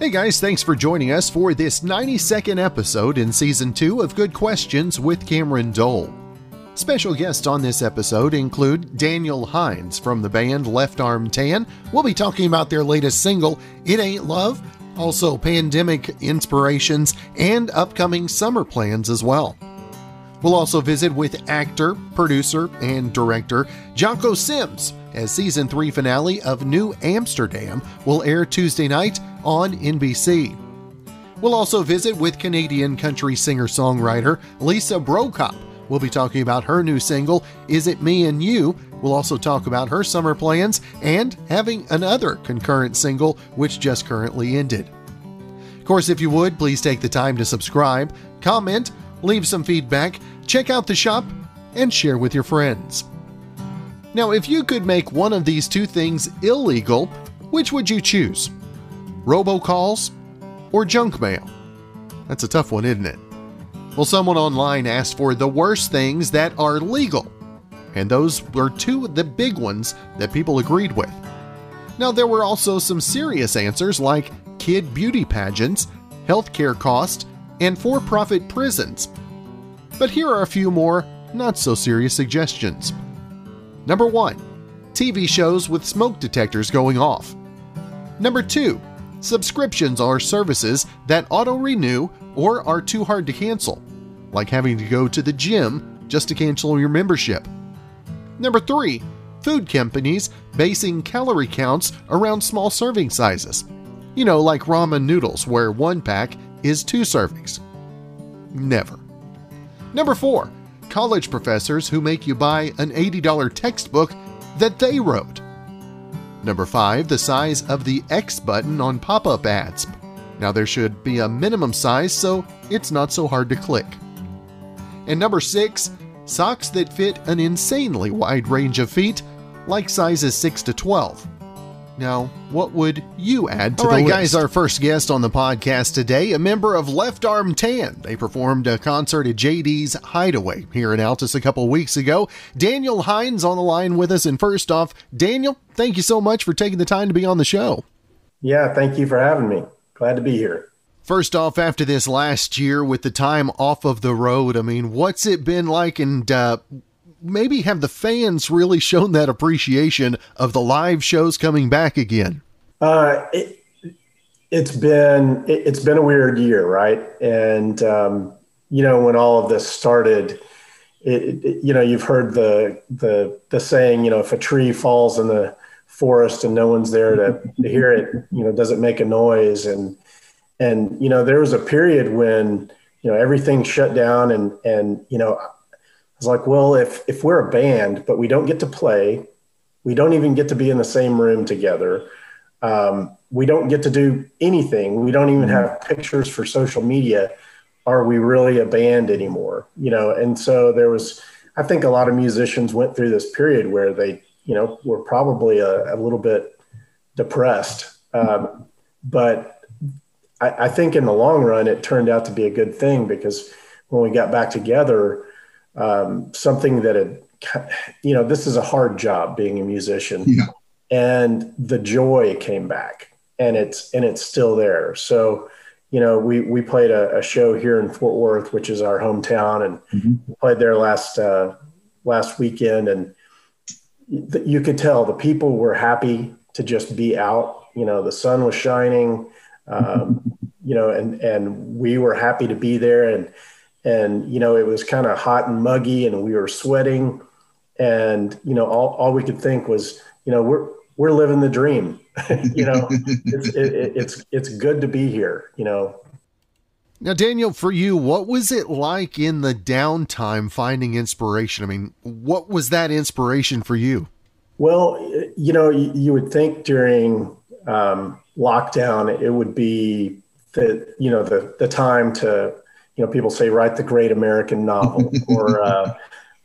Hey guys, thanks for joining us for this 92nd episode in season 2 of Good Questions with Cameron Dole. Special guests on this episode include Daniel Hines from the band Left Arm Tan. We'll be talking about their latest single, It Ain't Love, also pandemic inspirations, and upcoming summer plans as well. We'll also visit with actor, producer, and director Jocko Sims as season 3 finale of New Amsterdam will air Tuesday night on NBC. We'll also visit with Canadian country singer songwriter Lisa Brokop. We'll be talking about her new single, Is It Me and You? We'll also talk about her summer plans and having another concurrent single, which just currently ended. Of course, if you would, please take the time to subscribe, comment, leave some feedback, check out the shop, and share with your friends. Now, if you could make one of these two things illegal, which would you choose? robocalls, or junk mail? That's a tough one, isn't it? Well, someone online asked for the worst things that are legal, and those were two of the big ones that people agreed with. Now, there were also some serious answers like kid beauty pageants, healthcare costs, and for profit prisons. But here are a few more not so serious suggestions. Number 1 TV shows with smoke detectors going off. Number 2 Subscriptions are services that auto renew or are too hard to cancel, like having to go to the gym just to cancel your membership. Number 3. Food companies basing calorie counts around small serving sizes. You know, like ramen noodles, where one pack is two servings. Never. Number 4. College professors who make you buy an $80 textbook that they wrote. Number 5. The size of the X button on pop up ads. Now, there should be a minimum size so it's not so hard to click. And number 6. Socks that fit an insanely wide range of feet, like sizes 6 to 12. Now, what would you add to All the right, list? guys, our first guest on the podcast today, a member of Left Arm Tan. They performed a concert at JD's Hideaway here in Altus a couple weeks ago. Daniel Hines on the line with us. And first off, Daniel, thank you so much for taking the time to be on the show. Yeah, thank you for having me. Glad to be here. First off, after this last year with the time off of the road, I mean, what's it been like? And uh, maybe have the fans really shown that appreciation of the live shows coming back again? Uh, it, has been it, has been a weird year, right? And um, you know, when all of this started, it, it, you know, you've heard the the the saying, you know, if a tree falls in the forest and no one's there to, to hear it, you know, does it make a noise? And and you know, there was a period when you know everything shut down, and and you know, was like, well, if if we're a band, but we don't get to play, we don't even get to be in the same room together. Um, we don't get to do anything. We don't even have pictures for social media. Are we really a band anymore? You know, and so there was. I think a lot of musicians went through this period where they, you know, were probably a, a little bit depressed. Um, but I, I think in the long run, it turned out to be a good thing because when we got back together, um, something that had, you know, this is a hard job being a musician, yeah. and the joy came back, and it's and it's still there. So, you know, we we played a, a show here in Fort Worth, which is our hometown, and mm-hmm. played there last uh, last weekend, and you could tell the people were happy to just be out. You know, the sun was shining. Um, you know, and and we were happy to be there, and and you know it was kind of hot and muggy and we were sweating. And you know all, all we could think was you know we're we're living the dream. You know it's it, it's it's good to be here you know? Now daniel for you what was it like in the downtime finding inspiration? I mean what was that inspiration for you? Well you know you, you would think during um, lockdown it would be the you know the the time to you know, people say write the great American novel, or uh,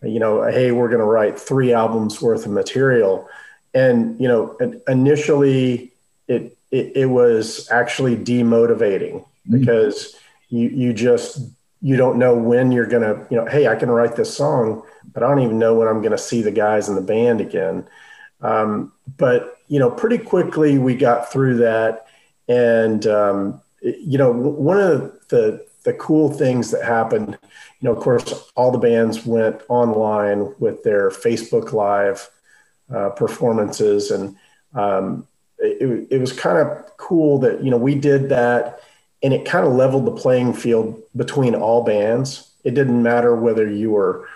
you know, hey, we're going to write three albums worth of material. And you know, initially, it it, it was actually demotivating mm-hmm. because you you just you don't know when you're going to you know, hey, I can write this song, but I don't even know when I'm going to see the guys in the band again. Um, but you know, pretty quickly we got through that, and um, you know, one of the the cool things that happened, you know, of course, all the bands went online with their Facebook Live uh, performances, and um, it, it was kind of cool that you know we did that, and it kind of leveled the playing field between all bands. It didn't matter whether you were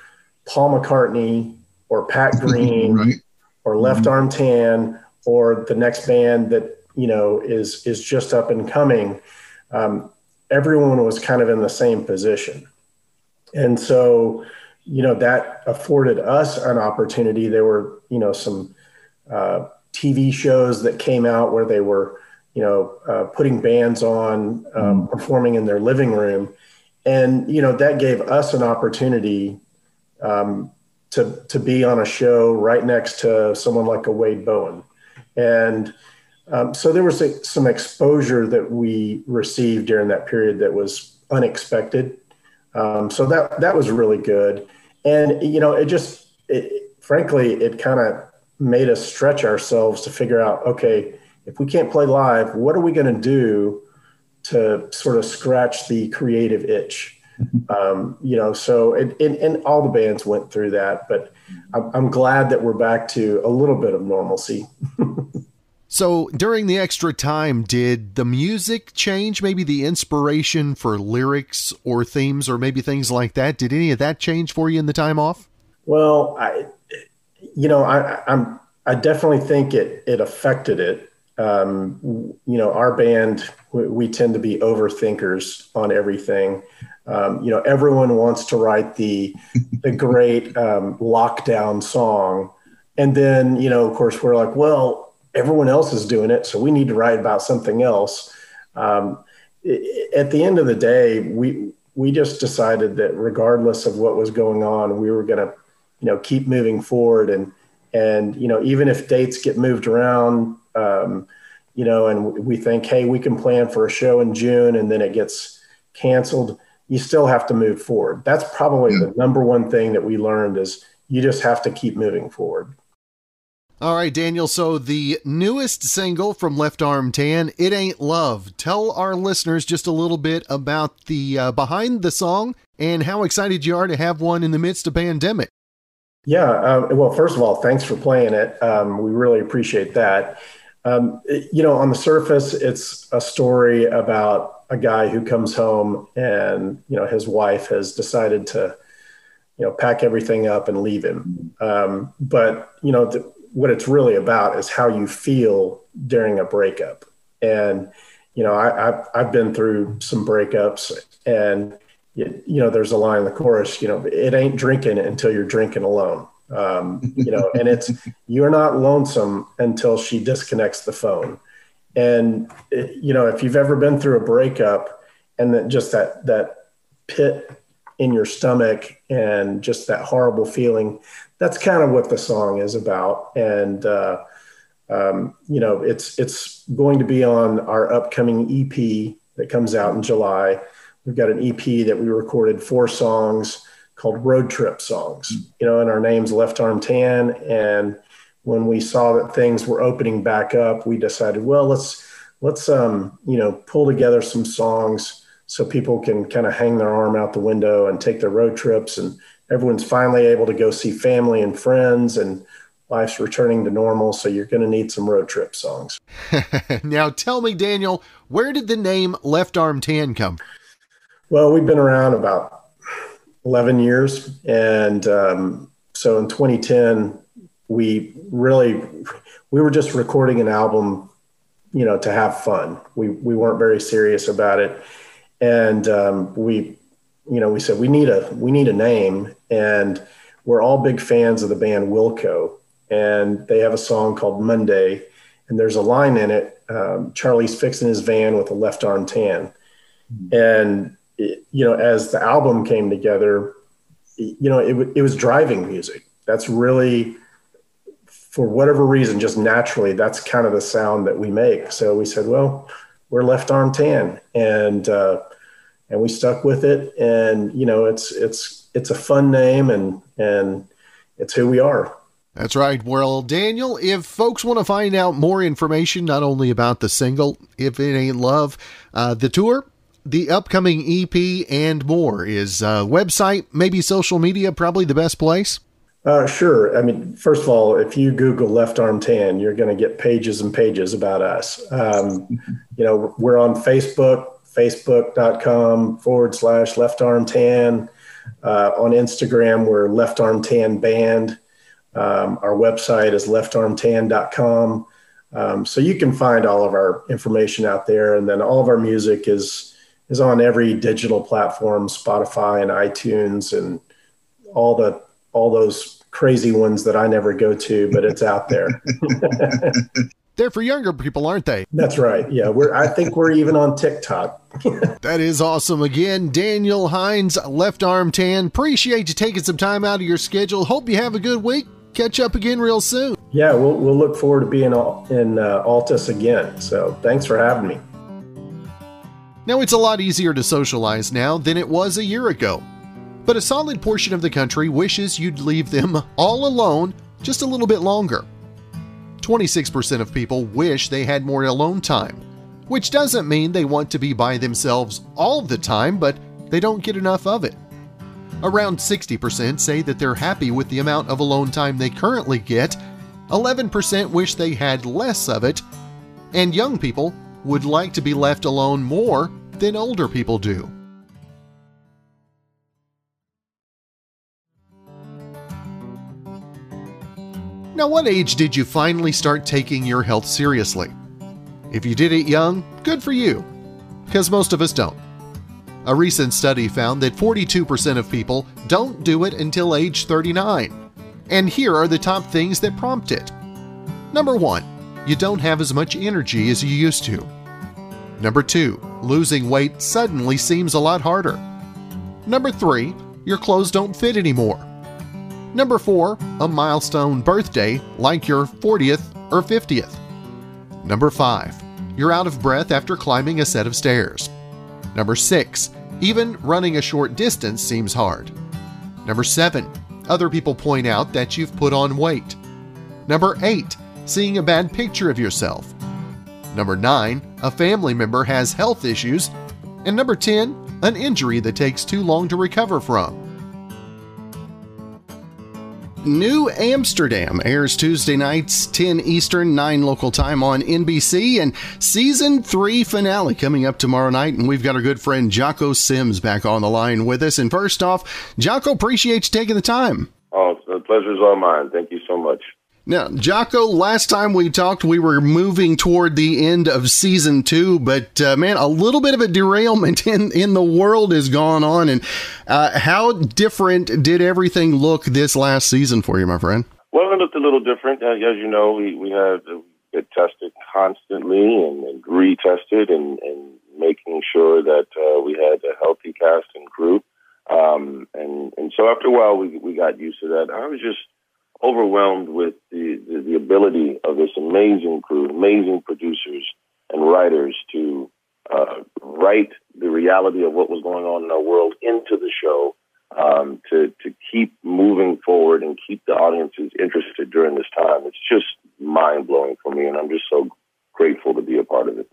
Paul McCartney or Pat Green right. or Left mm-hmm. Arm Tan or the next band that you know is is just up and coming. Um, everyone was kind of in the same position, and so you know that afforded us an opportunity. There were you know some uh, TV shows that came out where they were you know uh, putting bands on um, mm. performing in their living room, and you know that gave us an opportunity. Um, to to be on a show right next to someone like a Wade Bowen, and um, so there was a, some exposure that we received during that period that was unexpected. Um, so that that was really good, and you know, it just it, frankly, it kind of made us stretch ourselves to figure out, okay, if we can't play live, what are we going to do to sort of scratch the creative itch? Um, you know, so and, and, and, all the bands went through that, but I'm, I'm glad that we're back to a little bit of normalcy. So during the extra time, did the music change? Maybe the inspiration for lyrics or themes or maybe things like that? Did any of that change for you in the time off? Well, I, you know, I, I'm, I definitely think it, it affected it. Um, you know, our band, we, we, tend to be overthinkers on everything. Um, you know, everyone wants to write the, the great um, lockdown song. And then, you know, of course, we're like, well, everyone else is doing it, so we need to write about something else. Um, at the end of the day, we we just decided that regardless of what was going on, we were going to, you know, keep moving forward and and you know even if dates get moved around, um, you know, and we think, hey, we can plan for a show in June, and then it gets canceled. You still have to move forward. That's probably yeah. the number one thing that we learned is you just have to keep moving forward. All right, Daniel. So the newest single from Left Arm Tan, "It Ain't Love." Tell our listeners just a little bit about the uh, behind the song and how excited you are to have one in the midst of pandemic. Yeah. Uh, well, first of all, thanks for playing it. Um, we really appreciate that. Um, it, you know, on the surface, it's a story about a guy who comes home and you know his wife has decided to you know pack everything up and leave him. Um, but you know. What it's really about is how you feel during a breakup. And, you know, I, have I've been through some breakups and, you, you know, there's a line in the chorus, you know, it ain't drinking until you're drinking alone. Um, you know, and it's, you're not lonesome until she disconnects the phone. And, it, you know, if you've ever been through a breakup and that just that, that pit in your stomach and just that horrible feeling that's kind of what the song is about. And, uh, um, you know, it's, it's going to be on our upcoming EP that comes out in July. We've got an EP that we recorded four songs called road trip songs, you know, and our name's left arm tan. And when we saw that things were opening back up, we decided, well, let's, let's, um, you know, pull together some songs so people can kind of hang their arm out the window and take their road trips and everyone's finally able to go see family and friends and life's returning to normal so you're going to need some road trip songs. Now tell me daniel where did the name left arm tan come well we've been around about 11 years and um, so in 2010 we really we were just recording an album you know to have fun. We we weren't very serious about it and um, we you know, we said we need a we need a name, and we're all big fans of the band Wilco, and they have a song called Monday, and there's a line in it. Um, Charlie's fixing his van with a left arm tan, and it, you know, as the album came together, you know, it it was driving music. That's really for whatever reason, just naturally, that's kind of the sound that we make. So we said, well, we're left arm tan, and uh, and we stuck with it. And you know, it's it's it's a fun name, and and it's who we are. That's right. Well, Daniel, if folks want to find out more information, not only about the single, If It Ain't Love, uh, the tour, the upcoming EP, and more, is uh, website, maybe social media, probably the best place? Uh, sure. I mean, first of all, if you Google Left Arm Tan, you're going to get pages and pages about us. Um, you know, we're on Facebook, facebook.com forward slash Left Arm Tan. Uh, on Instagram, we're Left Arm Tan Band. Um, our website is leftarmtan.com. Um, so you can find all of our information out there. And then all of our music is, is on every digital platform, Spotify and iTunes and all the, all those crazy ones that I never go to, but it's out there. They're for younger people, aren't they? That's right. Yeah, we're. I think we're even on TikTok. that is awesome. Again, Daniel Hines, Left Arm Tan. Appreciate you taking some time out of your schedule. Hope you have a good week catch up again real soon. Yeah, we'll, we'll look forward to being in uh, Altus again. So thanks for having me. Now, it's a lot easier to socialize now than it was a year ago. But a solid portion of the country wishes you'd leave them all alone just a little bit longer. 26% of people wish they had more alone time, which doesn't mean they want to be by themselves all the time, but they don't get enough of it. Around 60% say that they're happy with the amount of alone time they currently get, 11% wish they had less of it, and young people would like to be left alone more than older people do. Now, what age did you finally start taking your health seriously? If you did it young, good for you, because most of us don't. A recent study found that 42% of people don't do it until age 39. And here are the top things that prompt it. Number 1. You don't have as much energy as you used to. Number 2. Losing weight suddenly seems a lot harder. Number 3. Your clothes don't fit anymore. Number 4. A milestone birthday like your 40th or 50th. Number 5. You're out of breath after climbing a set of stairs. Number 6. Even running a short distance seems hard. Number 7. Other people point out that you've put on weight. Number 8. Seeing a bad picture of yourself. Number 9. A family member has health issues. And number 10. An injury that takes too long to recover from. New Amsterdam airs Tuesday nights, 10 Eastern, 9 local time on NBC, and season 3 finale coming up tomorrow night. And we've got our good friend Jocko Sims back on the line with us. And first off, Jocko, appreciate you taking the time. Oh, the pleasure's all mine. Thank you so much. Now, Jocko, last time we talked, we were moving toward the end of season two, but uh, man, a little bit of a derailment in, in the world has gone on. And uh, how different did everything look this last season for you, my friend? Well, it looked a little different. Uh, as you know, we, we had to get tested constantly and, and retested and, and making sure that uh, we had a healthy cast and crew. Um, and, and so after a while, we, we got used to that. I was just overwhelmed with the, the, the ability of this amazing crew, amazing producers and writers to uh, write the reality of what was going on in our world into the show um, to to keep moving forward and keep the audiences interested during this time. It's just mind blowing for me, and I'm just so grateful to be a part of it.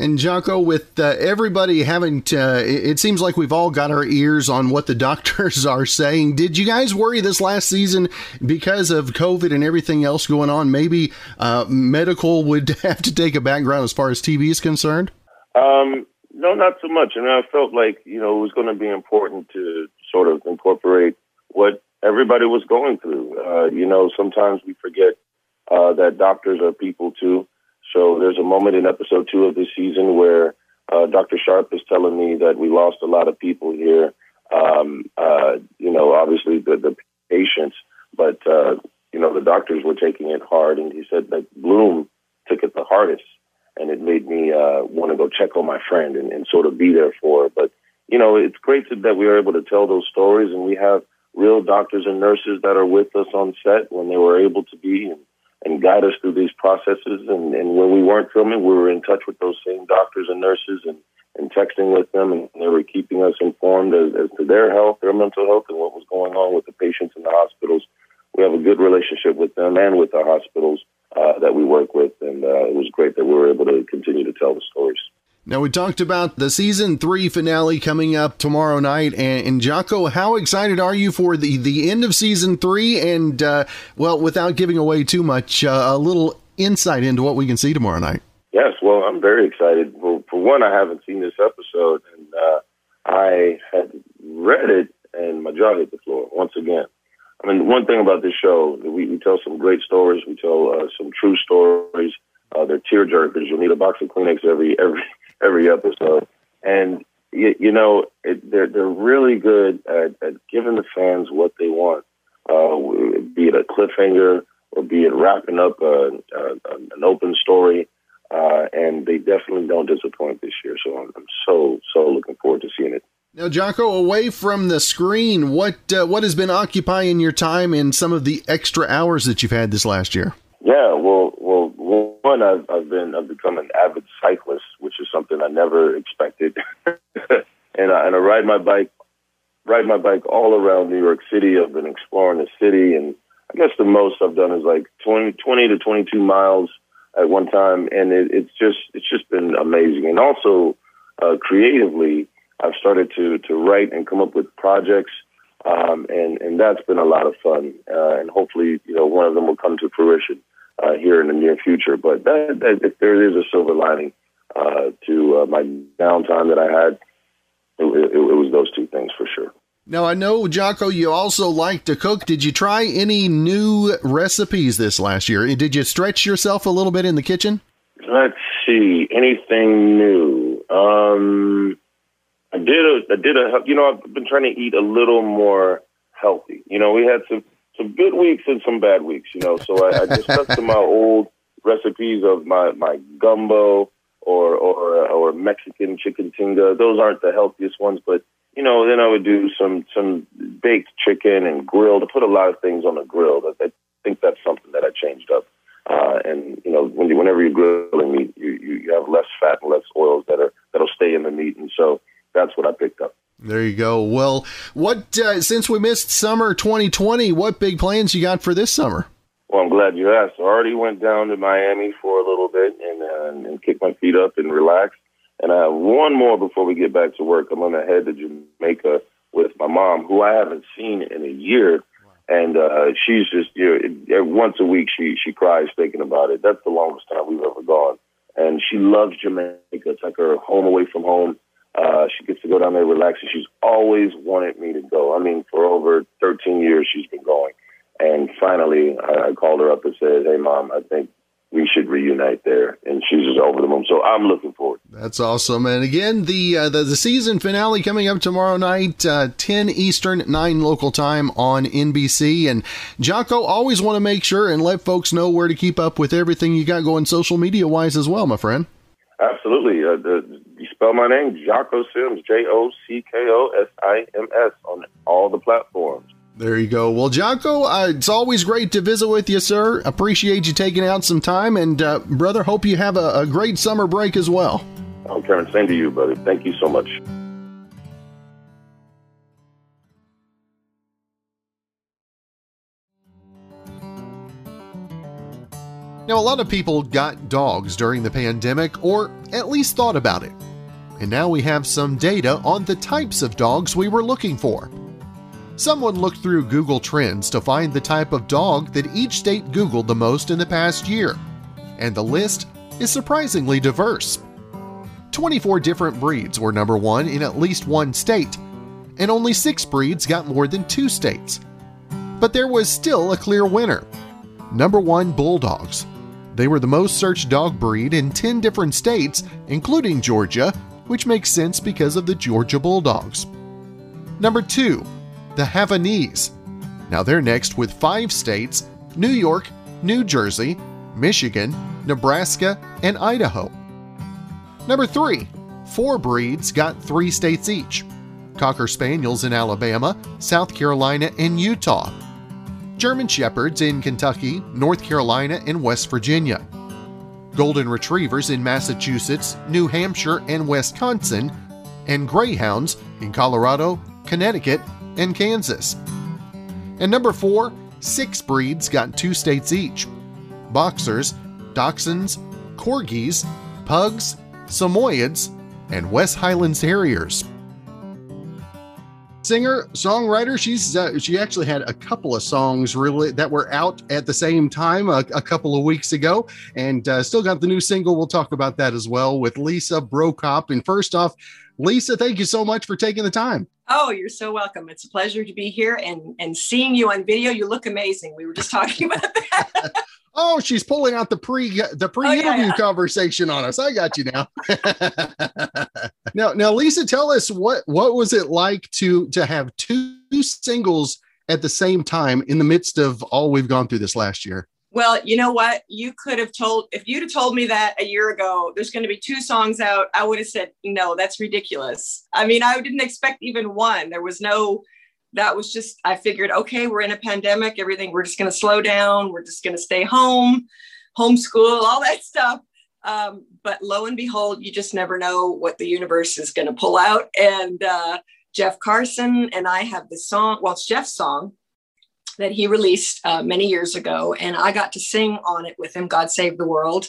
And Jocko, with uh, everybody having to, it seems like we've all got our ears on what the doctors are saying. Did you guys worry this last season because of COVID and everything else going on? Maybe uh, medical would have to take a background as far as TV is concerned? Um, no, not so much. I mean, I felt like, you know, it was going to be important to sort of incorporate what everybody was going through. Uh, you know, sometimes we forget uh, that doctors are people too so there's a moment in episode two of this season where uh, Dr. Sharpe is telling me that we lost a lot of people here. Um, uh, you know, obviously the, the patients, but, uh, you know, the doctors were taking it hard. And he said that Bloom took it the hardest. And it made me uh, want to go check on my friend and, and sort of be there for her. But, you know, it's great that we are able to tell those stories and we have real doctors and nurses that are with us on set when they were able to be. And, and guide us through these processes. And, and when we weren't filming, we were in touch with those same doctors and nurses and, and texting with them, and they were keeping us informed as, as to their health, their mental health, and what was going on with the patients in the hospitals we have a good relationship with them and with the hospitals uh, that we work with, and uh, it was great that we were able to continue to tell the stories. Now, we talked about the season three finale coming up tomorrow night. And, and Jocko, how excited are you for the, the end of season three? And, uh, well, without giving away too much, uh, a little insight into what we can see tomorrow night. Yes, well, I'm very excited. For, for one, I haven't seen this episode, and uh, I had read it, and my jaw hit the floor once again. I mean, one thing about this show, we, we tell some great stories. We tell uh, some true stories. Uh, they're tear jerkers. You'll need a box of Kleenex every every every episode, and you, you know it, they're they're really good at, at giving the fans what they want, uh, be it a cliffhanger or be it wrapping up a, a, an open story. Uh, and they definitely don't disappoint this year. So I'm, I'm so so looking forward to seeing it. Now, Jocko, away from the screen, what uh, what has been occupying your time in some of the extra hours that you've had this last year? Yeah, well, well, one, I've, I've been I've become an avid cyclist, something I never expected, and I, and I ride my bike, ride my bike all around New York City. I've been exploring the city, and I guess the most I've done is like 20, 20 to twenty two miles at one time, and it, it's just it's just been amazing. And also uh, creatively, I've started to to write and come up with projects, um, and and that's been a lot of fun. Uh, and hopefully, you know, one of them will come to fruition uh, here in the near future. But that, that, if there is a silver lining uh, to uh, my downtime that I had, it, it, it was those two things for sure. Now, I know, Jocko, you also like to cook. Did you try any new recipes this last year? Did you stretch yourself a little bit in the kitchen? Let's see. Anything new? Um, I did a, I did a, you know, I've been trying to eat a little more healthy. You know, we had some, some good weeks and some bad weeks, you know, so I, I just stuck to my old recipes of my, my gumbo or, or, or Mexican chicken tinga. Those aren't the healthiest ones, but you know, then I would do some some baked chicken and grilled. I put a lot of things on the grill. I, I think that's something that I changed up. Uh, and you know, when you, whenever you're grilling meat, you, you you have less fat and less oils that are that'll stay in the meat, and so that's what I picked up. There you go. Well, what uh, since we missed summer 2020, what big plans you got for this summer? Well, I'm glad you asked. I already went down to Miami for a little bit and uh, and kick my feet up and relax. And I have one more before we get back to work. I'm going to head to Jamaica with my mom, who I haven't seen in a year. And uh, she's just, you know, once a week she, she cries thinking about it. That's the longest time we've ever gone. And she loves Jamaica. It's like her home away from home. Uh, she gets to go down there relax. And she's always wanted me to go. I mean, for over 13 years she's been going. And finally, I, I called her up and said, "Hey, mom, I think we should reunite there. And she's just over the moon. So I'm looking forward. That's awesome. And again, the uh, the, the, season finale coming up tomorrow night, uh, 10 Eastern, 9 local time on NBC. And Jocko, always want to make sure and let folks know where to keep up with everything you got going social media wise as well, my friend. Absolutely. Uh, the, you spell my name, Jocko Sims, J O C K O S I M S, on all the platforms. There you go. Well, Jocko, uh, it's always great to visit with you, sir. Appreciate you taking out some time. And, uh, brother, hope you have a, a great summer break as well. Oh, Karen, same to you, buddy. Thank you so much. Now, a lot of people got dogs during the pandemic, or at least thought about it. And now we have some data on the types of dogs we were looking for. Someone looked through Google Trends to find the type of dog that each state Googled the most in the past year, and the list is surprisingly diverse. 24 different breeds were number one in at least one state, and only six breeds got more than two states. But there was still a clear winner. Number one, Bulldogs. They were the most searched dog breed in 10 different states, including Georgia, which makes sense because of the Georgia Bulldogs. Number two, the Havanese. Now they're next with five states New York, New Jersey, Michigan, Nebraska, and Idaho. Number three, four breeds got three states each Cocker Spaniels in Alabama, South Carolina, and Utah. German Shepherds in Kentucky, North Carolina, and West Virginia. Golden Retrievers in Massachusetts, New Hampshire, and Wisconsin, and Greyhounds in Colorado, Connecticut, and Kansas. And number four, Six breeds got two states each. Boxers, dachshunds, corgis, pugs, samoyeds, and West Highlands Terriers. Singer songwriter she's uh, she actually had a couple of songs really that were out at the same time a, a couple of weeks ago. And uh, still got the new single. We'll talk about that as well with lisa brokop and first off lisa thank you so much for taking the time oh you're so welcome it's a pleasure to be here and and seeing you on video you look amazing we were just talking about that Oh, she's pulling out the pre the pre-interview oh, yeah, yeah. conversation on us. I got you now. now, now, Lisa, tell us what what was it like to to have two singles at the same time in the midst of all we've gone through this last year? Well, you know what? You could have told if you'd have told me that a year ago. There's going to be two songs out. I would have said no. That's ridiculous. I mean, I didn't expect even one. There was no that was just i figured okay we're in a pandemic everything we're just going to slow down we're just going to stay home homeschool all that stuff um, but lo and behold you just never know what the universe is going to pull out and uh, jeff carson and i have this song well it's jeff's song that he released uh, many years ago and i got to sing on it with him god save the world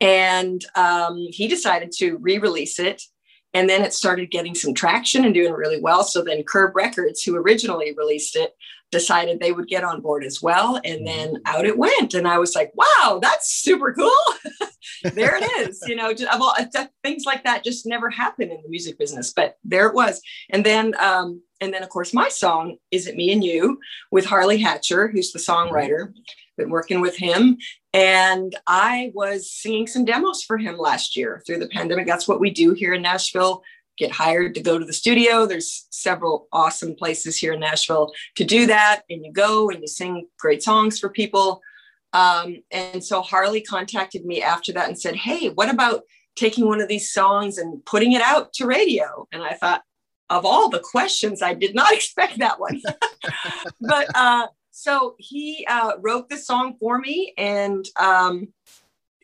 and um, he decided to re-release it and then it started getting some traction and doing really well. So then Curb Records, who originally released it, decided they would get on board as well. And mm-hmm. then out it went. And I was like, wow, that's super cool. there it is. You know, just, all, things like that just never happen in the music business, but there it was. And then, um, and then of course my song, Is It Me and You with Harley Hatcher, who's the songwriter been working with him. And I was singing some demos for him last year through the pandemic. That's what we do here in Nashville get hired to go to the studio. There's several awesome places here in Nashville to do that. And you go and you sing great songs for people. Um, and so Harley contacted me after that and said, Hey, what about taking one of these songs and putting it out to radio? And I thought, of all the questions, I did not expect that one. but uh, so he uh, wrote the song for me, and um,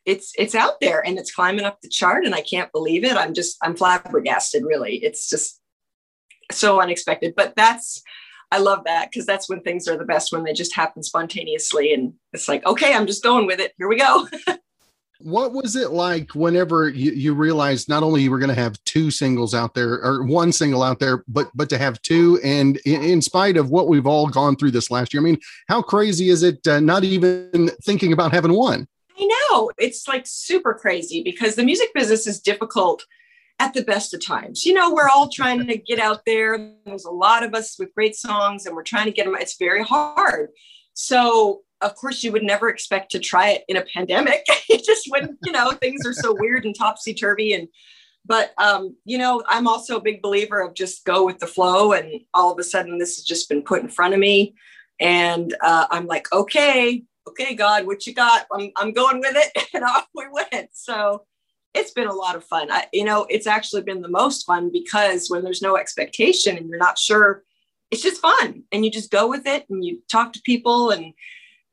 it's it's out there and it's climbing up the chart, and I can't believe it. I'm just I'm flabbergasted. Really, it's just so unexpected. But that's I love that because that's when things are the best when they just happen spontaneously, and it's like okay, I'm just going with it. Here we go. What was it like whenever you, you realized not only you were going to have two singles out there or one single out there, but but to have two, and in, in spite of what we've all gone through this last year, I mean, how crazy is it? Uh, not even thinking about having one. I know it's like super crazy because the music business is difficult at the best of times. You know, we're all trying to get out there. There's a lot of us with great songs, and we're trying to get them. It's very hard. So of course you would never expect to try it in a pandemic. It just when you know things are so weird and topsy-turvy and but um, you know i'm also a big believer of just go with the flow and all of a sudden this has just been put in front of me and uh, i'm like okay okay god what you got? I'm, I'm going with it. And off we went. So it's been a lot of fun. I, you know it's actually been the most fun because when there's no expectation and you're not sure it's just fun and you just go with it and you talk to people and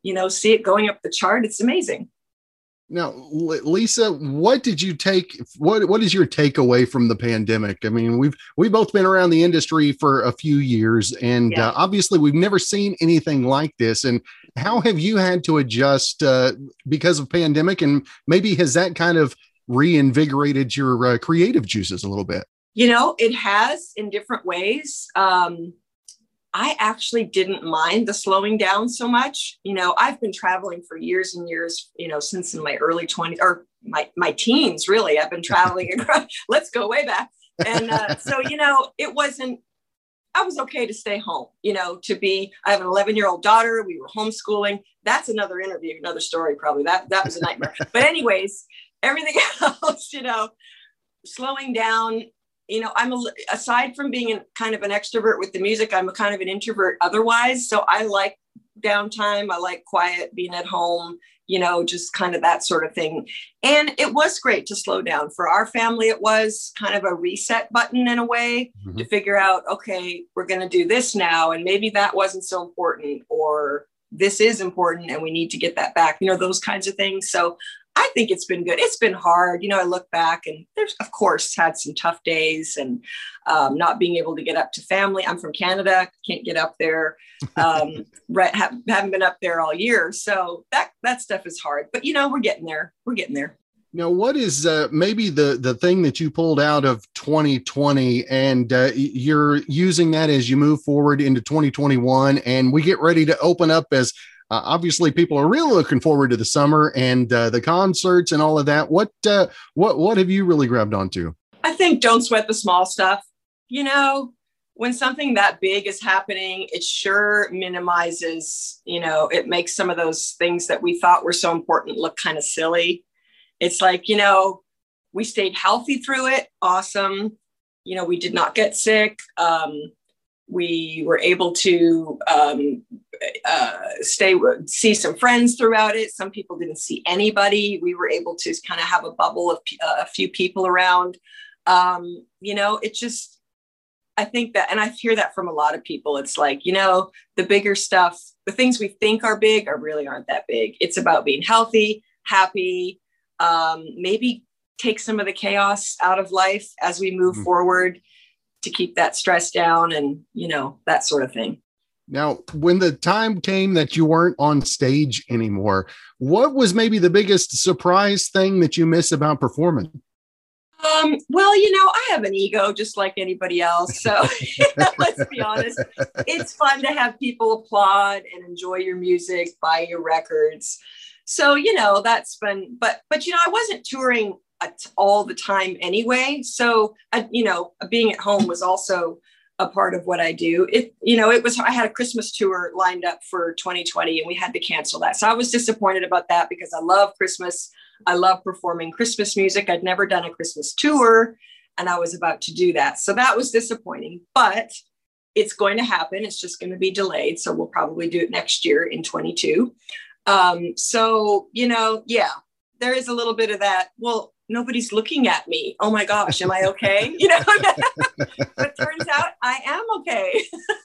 you know, see it going up the chart. It's amazing. Now, Lisa, what did you take? What What is your takeaway from the pandemic? I mean, we've we've both been around the industry for a few years, and yeah. uh, obviously, we've never seen anything like this. And how have you had to adjust uh, because of pandemic? And maybe has that kind of reinvigorated your uh, creative juices a little bit? You know, it has in different ways. Um, I actually didn't mind the slowing down so much. You know, I've been traveling for years and years, you know, since in my early 20s or my, my teens, really. I've been traveling across, let's go way back. And uh, so, you know, it wasn't, I was okay to stay home, you know, to be, I have an 11 year old daughter. We were homeschooling. That's another interview, another story, probably. That, that was a nightmare. but, anyways, everything else, you know, slowing down you know i'm a, aside from being kind of an extrovert with the music i'm a kind of an introvert otherwise. So i like downtime. I like quiet being at home you know just kind of that sort of thing. And it was great to slow down. For our family it was kind of a reset button in a way mm-hmm. to figure out okay we're going to do this now and maybe that wasn't so important or this is important and we need to get that back you know those kinds of things. So I think it's been good. It's been hard. You know, I look back and there's, of course, had some tough days and um, not being able to get up to family. I'm from Canada, can't get up there. Um, right, have, haven't been up there all year. So that, that stuff is hard. But, you know, we're getting there. We're getting there. Now, what is uh, maybe the the thing that you pulled out of 2020, and uh, you're using that as you move forward into 2021, and we get ready to open up as uh, obviously people are really looking forward to the summer and uh, the concerts and all of that. What uh, what what have you really grabbed onto? I think don't sweat the small stuff. You know, when something that big is happening, it sure minimizes. You know, it makes some of those things that we thought were so important look kind of silly it's like, you know, we stayed healthy through it. Awesome. You know, we did not get sick. Um, we were able to um, uh, stay see some friends throughout it. Some people didn't see anybody. We were able to kind of have a bubble of uh, a few people around. Um, you know it just i think that and i hear that from a lot of people. It's like you know the bigger stuff the things we think are big are really aren't that big. It's about being healthy happy um, maybe take some of the chaos out of life as we move mm-hmm. forward to keep that stress down and you know that sort of thing now when the time came that you weren't on stage anymore what was maybe the biggest surprise thing that you miss about performing um, well, you know, I have an ego just like anybody else. So let's be honest. It's fun to have people applaud and enjoy your music, buy your records so you know that's been but but you know i wasn't touring all the time anyway so you know being at home was also a part of what i do. It you know it was i had a christmas tour lined up for 2020 and we had to cancel that. So i was disappointed about that because i love christmas. I love performing christmas music. I'd never done a christmas tour and i was about to do that. So that was disappointing but it's going to happen. It's just going to be delayed so we'll probably do it next year in 22 um, so, you know, yeah, there is a little bit of that. Well, nobody's looking at me. Oh my gosh, am I okay? you know, but turns out I am okay.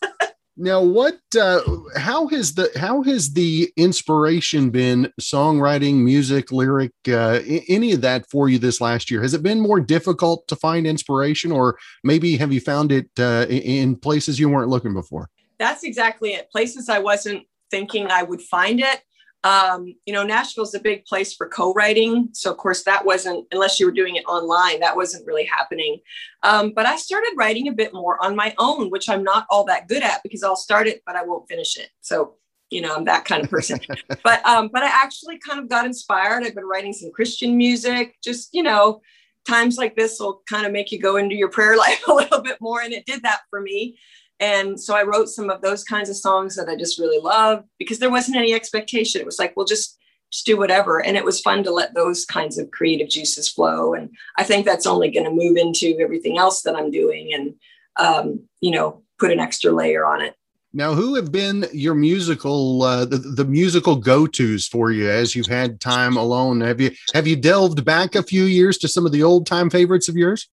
now, what? Uh, how has the how has the inspiration been? Songwriting, music, lyric, uh, any of that for you this last year? Has it been more difficult to find inspiration, or maybe have you found it uh, in places you weren't looking before? That's exactly it. Places I wasn't thinking I would find it um, you know, Nashville's a big place for co-writing. So of course that wasn't, unless you were doing it online, that wasn't really happening. Um, but I started writing a bit more on my own, which I'm not all that good at because I'll start it, but I won't finish it. So, you know, I'm that kind of person. but um, but I actually kind of got inspired. I've been writing some Christian music, just, you know, times like this will kind of make you go into your prayer life a little bit more. And it did that for me. And so I wrote some of those kinds of songs that I just really love because there wasn't any expectation. It was like, well, just just do whatever. And it was fun to let those kinds of creative juices flow. And I think that's only going to move into everything else that I'm doing and um, you know, put an extra layer on it. Now, who have been your musical uh, the, the musical go tos for you as you've had time alone? Have you have you delved back a few years to some of the old time favorites of yours?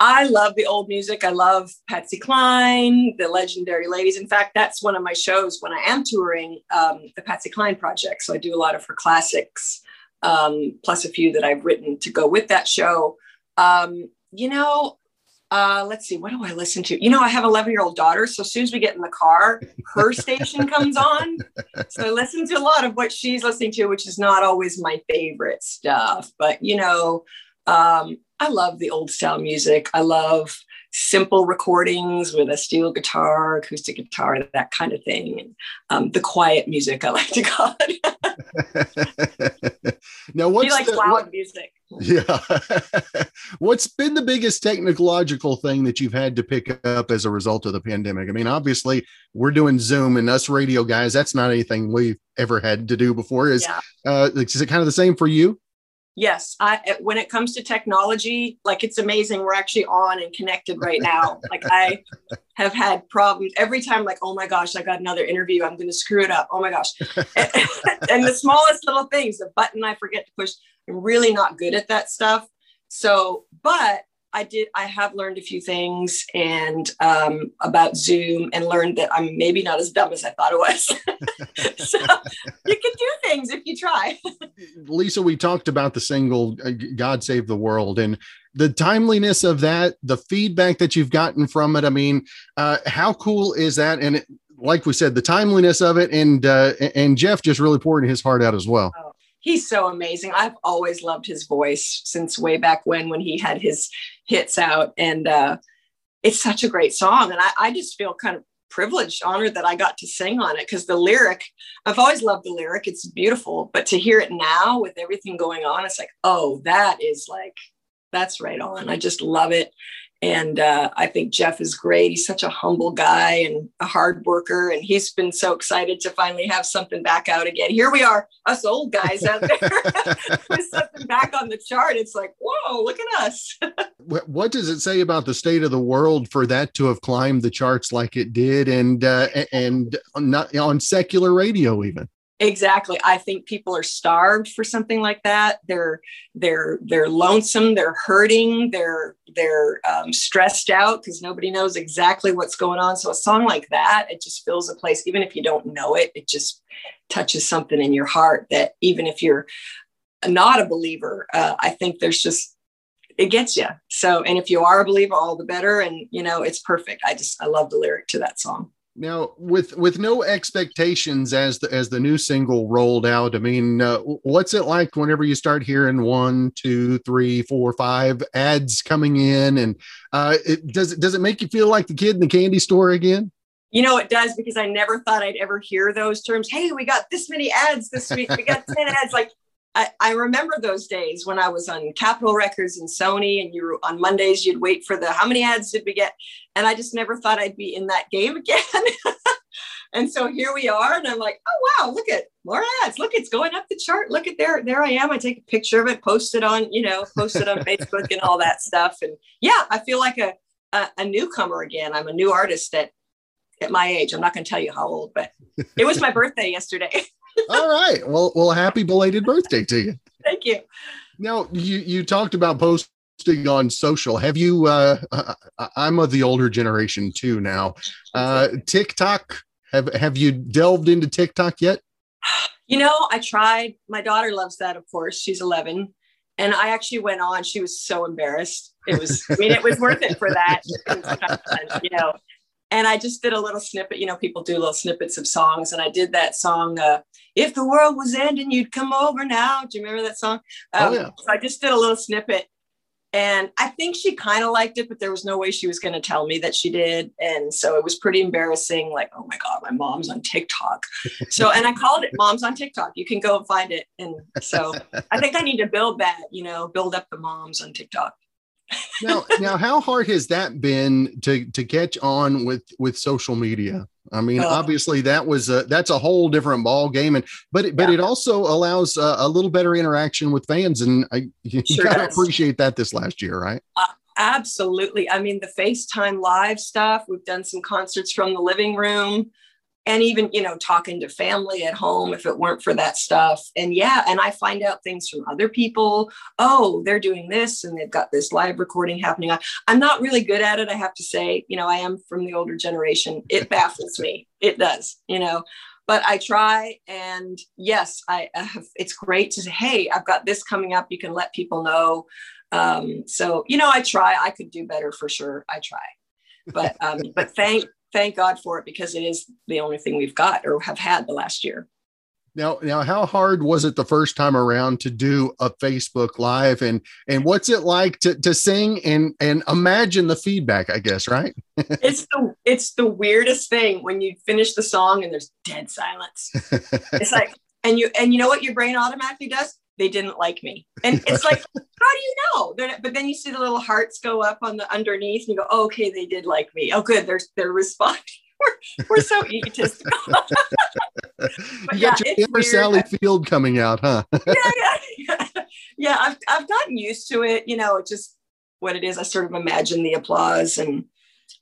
I love the old music. I love Patsy Cline, the legendary ladies. In fact, that's one of my shows when I am touring um, the Patsy Cline project. So I do a lot of her classics, um, plus a few that I've written to go with that show. Um, you know, uh, let's see, what do I listen to? You know, I have an 11 year old daughter. So as soon as we get in the car, her station comes on. So I listen to a lot of what she's listening to, which is not always my favorite stuff. But, you know, um, I love the old style music. I love simple recordings with a steel guitar, acoustic guitar, that kind of thing. Um, the quiet music, I like to call it. now, what's like loud what, music? Yeah. what's been the biggest technological thing that you've had to pick up as a result of the pandemic? I mean, obviously, we're doing Zoom, and us radio guys, that's not anything we've ever had to do before. Is yeah. uh, is it kind of the same for you? Yes i eh, when it comes to technology like it's amazing we're actually on and connected right now. Like i have had problems every time like oh my gosh i got another interview i'm going to screw it up oh my gosh. And, and the smallest little things the button i forget to push i'm really not good at that stuff. So but I did. I have learned a few things and um, about Zoom, and learned that I'm maybe not as dumb as I thought it was. so you can do things if you try. Lisa, we talked about the single uh, "God Save the World" and the timeliness of that, the feedback that you've gotten from it. I mean, uh, how cool is that? And it, like we said, the timeliness of it, and uh, and Jeff just really pouring his heart out as well. Oh he's so amazing. I've always loved his voice since way back when when he had his hits out, and uh, it's such a great song. And I, I just feel kind of privileged, honored that I got to sing on it because the lyric, I've always loved the lyric. It's beautiful, but to hear it now with everything going on, it's like, oh, that is like that's right on. I just love it. And uh, I think Jeff is great. He's such a humble guy and a hard worker. And he's been so excited to finally have something back out again. Here we are, us old guys out there with something back on the chart. It's like, whoa, look at us. what does it say about the state of the world for that to have climbed the charts like it did and uh, and not on secular radio even? Exactly. I think people are starved for something like that. They're they're they're lonesome. They're hurting. They're they're um, stressed out because nobody knows exactly what's going on. So a song like that, it just fills a place. Even if you don't know it, it just touches something in your heart that even if you're not a believer, uh, I think there's just it gets you. So and if you are a believer, all the better. And you know, it's perfect. I just I love the lyric to that song. Now, with with no expectations as the as the new single rolled out, I mean, uh, what's it like whenever you start hearing one, two, three, four, five adds coming in, and uh, it, does it does it make you feel like the kid in the candy store again? You know, it does because I never thought I'd ever hear those terms. Hey, we got this many adds this week. We got ten adds. Like I, remember those days when I was on Capitol Records and Sony, and you were on Mondays, you'd wait for the how many adds did we get? And I just never thought I'd be in that game again. and so here we are, and I'm like, oh wow, look at more adds. Look, it's going up the chart. Look at there, there I am. I take a picture of it, post it on, you know, post it on Facebook and all that stuff. And yeah, I feel like a, a, a newcomer again. I'm a new artist at at my age. I'm not going to tell you how old, but it was my birthday yesterday. All right. Well, well, happy belated birthday to you. Thank you. Now, you you talked about posting on social. Have you? Uh, uh, I'm of the older generation too now. Uh, TikTok. Have Have you delved into TikTok yet? You know, I tried. My daughter loves that. Of course, she's 11, and I actually went on. She was so embarrassed. It was. I mean, it was worth it for that. It was kind of fun, you know and I just did a little snippet. You know, people do little snippets of songs, and I did that song. Uh, if the world was ending, you'd come over now. Do you remember that song? Oh, um, oh, yeah. So I just did a little snippet, and I think she kind of liked it, but there was no way she was going to tell me that she did, and so it was pretty embarrassing. Like, oh my god, my mom's on TikTok. So, and I called it "Mom's on TikTok." You can go and find it, and so I think I need to build that. You know, build up the moms on TikTok now, now, how hard has that been to to catch on with with social media? I mean, uh, obviously that was a that's a whole different ball game, and but it, but yeah. it also allows a, a, little better interaction with fans, and I you sure gotta does. appreciate that this last year, right? Uh, absolutely. I mean, the FaceTime live stuff. We've done some concerts from the living room and even you know talking to family at home if it weren't for that stuff. And yeah and i find out things from other people. Oh they're doing this and they've got this live recording happening. I'm not really good at it i have to say. You know i am from the older generation. It baffles me. It does you know. But i try and yes i have it's great to say hey i've got this coming up. You can let people know. Um, so you know i try. I could do better for sure. I try. But um, but thank thank God for it because it is the only thing we've got or have had the last year. Now, now, how hard was it the first time around to do a Facebook Live, and and what's it like to to sing and and imagine the feedback? I guess right. it's the it's the weirdest thing when you finish the song and there's dead silence. it's like, and you and you know what your brain automatically does? They didn't like me. And it's like, how do you know? They're, but then you see the little hearts go up on the underneath and you go, oh, okay, they did like me. Oh, good. They're, they're responding. We're, we're so egotistical. but you yeah, got your inner Sally Field coming out, huh? yeah, yeah, yeah. Yeah, I've, I've gotten used to it. You know, it's just what it is. I sort of imagine the applause and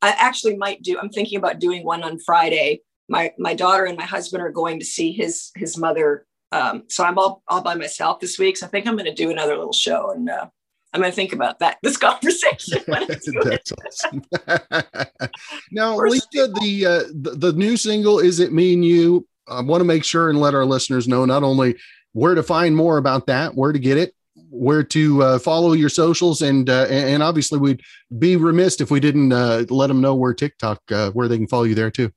I actually might do, I'm thinking about doing one on Friday. My, my daughter and my husband are going to see his, his mother um, so I'm all, all by myself this week. So I think I'm going to do another little show and uh, I'm going to think about that this conversation. That's awesome. now, Lisa, the, uh, the the new single "Is It Me and You." I want to make sure and let our listeners know not only where to find more about that, where to get it, where to uh, follow your socials, and uh, and obviously we'd be remiss if we didn't uh, let them know where TikTok uh, where they can follow you there too.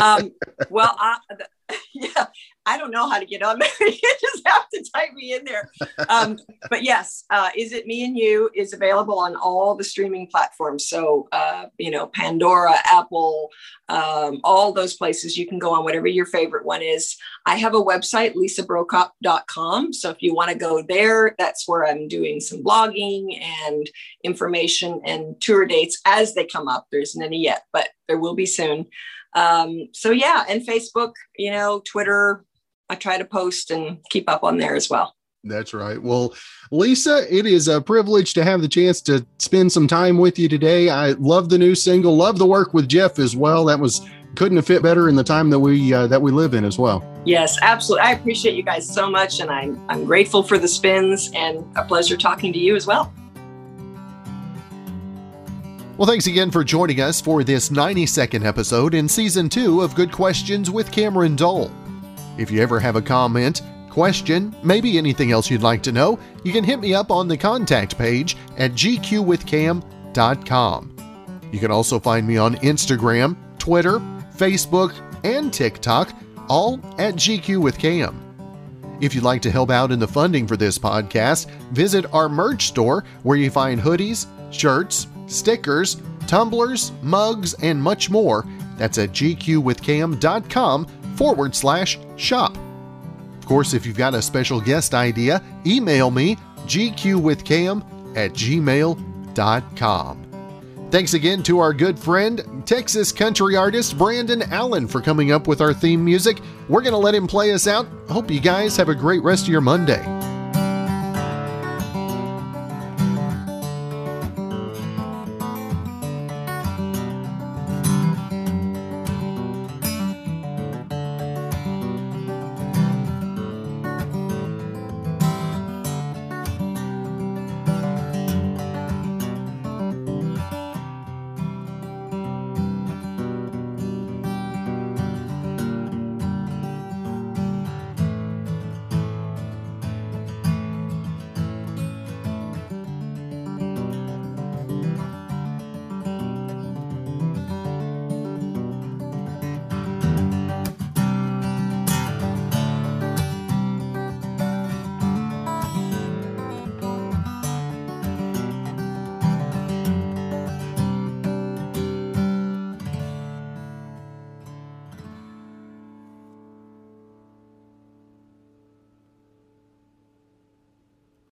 um, well, I, yeah, I don't know how to get on there. you just have to type me in there. Um, but yes, uh, Is It Me and You is available on all the streaming platforms. So, uh, you know, Pandora, Apple, um, all those places you can go on, whatever your favorite one is. I have a website, lisabrokop.com. So if you want to go there, that's where I'm doing some blogging and information and tour dates as they come up. There isn't any yet, but there will be soon. Um, so yeah, and Facebook, you know, Twitter, I try to post and keep up on there as well. That's right. Well, Lisa, it is a privilege to have the chance to spend some time with you today. I love the new single, love the work with Jeff as well. That was couldn't have fit better in the time that we uh, that we live in as well. Yes, absolutely. I appreciate you guys so much, and I'm I'm grateful for the spins and a pleasure talking to you as well. Well, thanks again for joining us for this 90 second episode in season two of Good Questions with Cameron Dole. If you ever have a comment, question, maybe anything else you'd like to know, you can hit me up on the contact page at gqwithcam.com. You can also find me on Instagram, Twitter, Facebook, and TikTok, all at GQ with Cam. If you'd like to help out in the funding for this podcast, visit our merch store where you find hoodies, shirts, stickers, tumblers, mugs, and much more. That's at gqwithcam.com forward slash shop. Of course, if you've got a special guest idea, email me gqwithcam at gmail.com. Thanks again to our good friend, Texas country artist Brandon Allen, for coming up with our theme music. We're going to let him play us out. Hope you guys have a great rest of your Monday.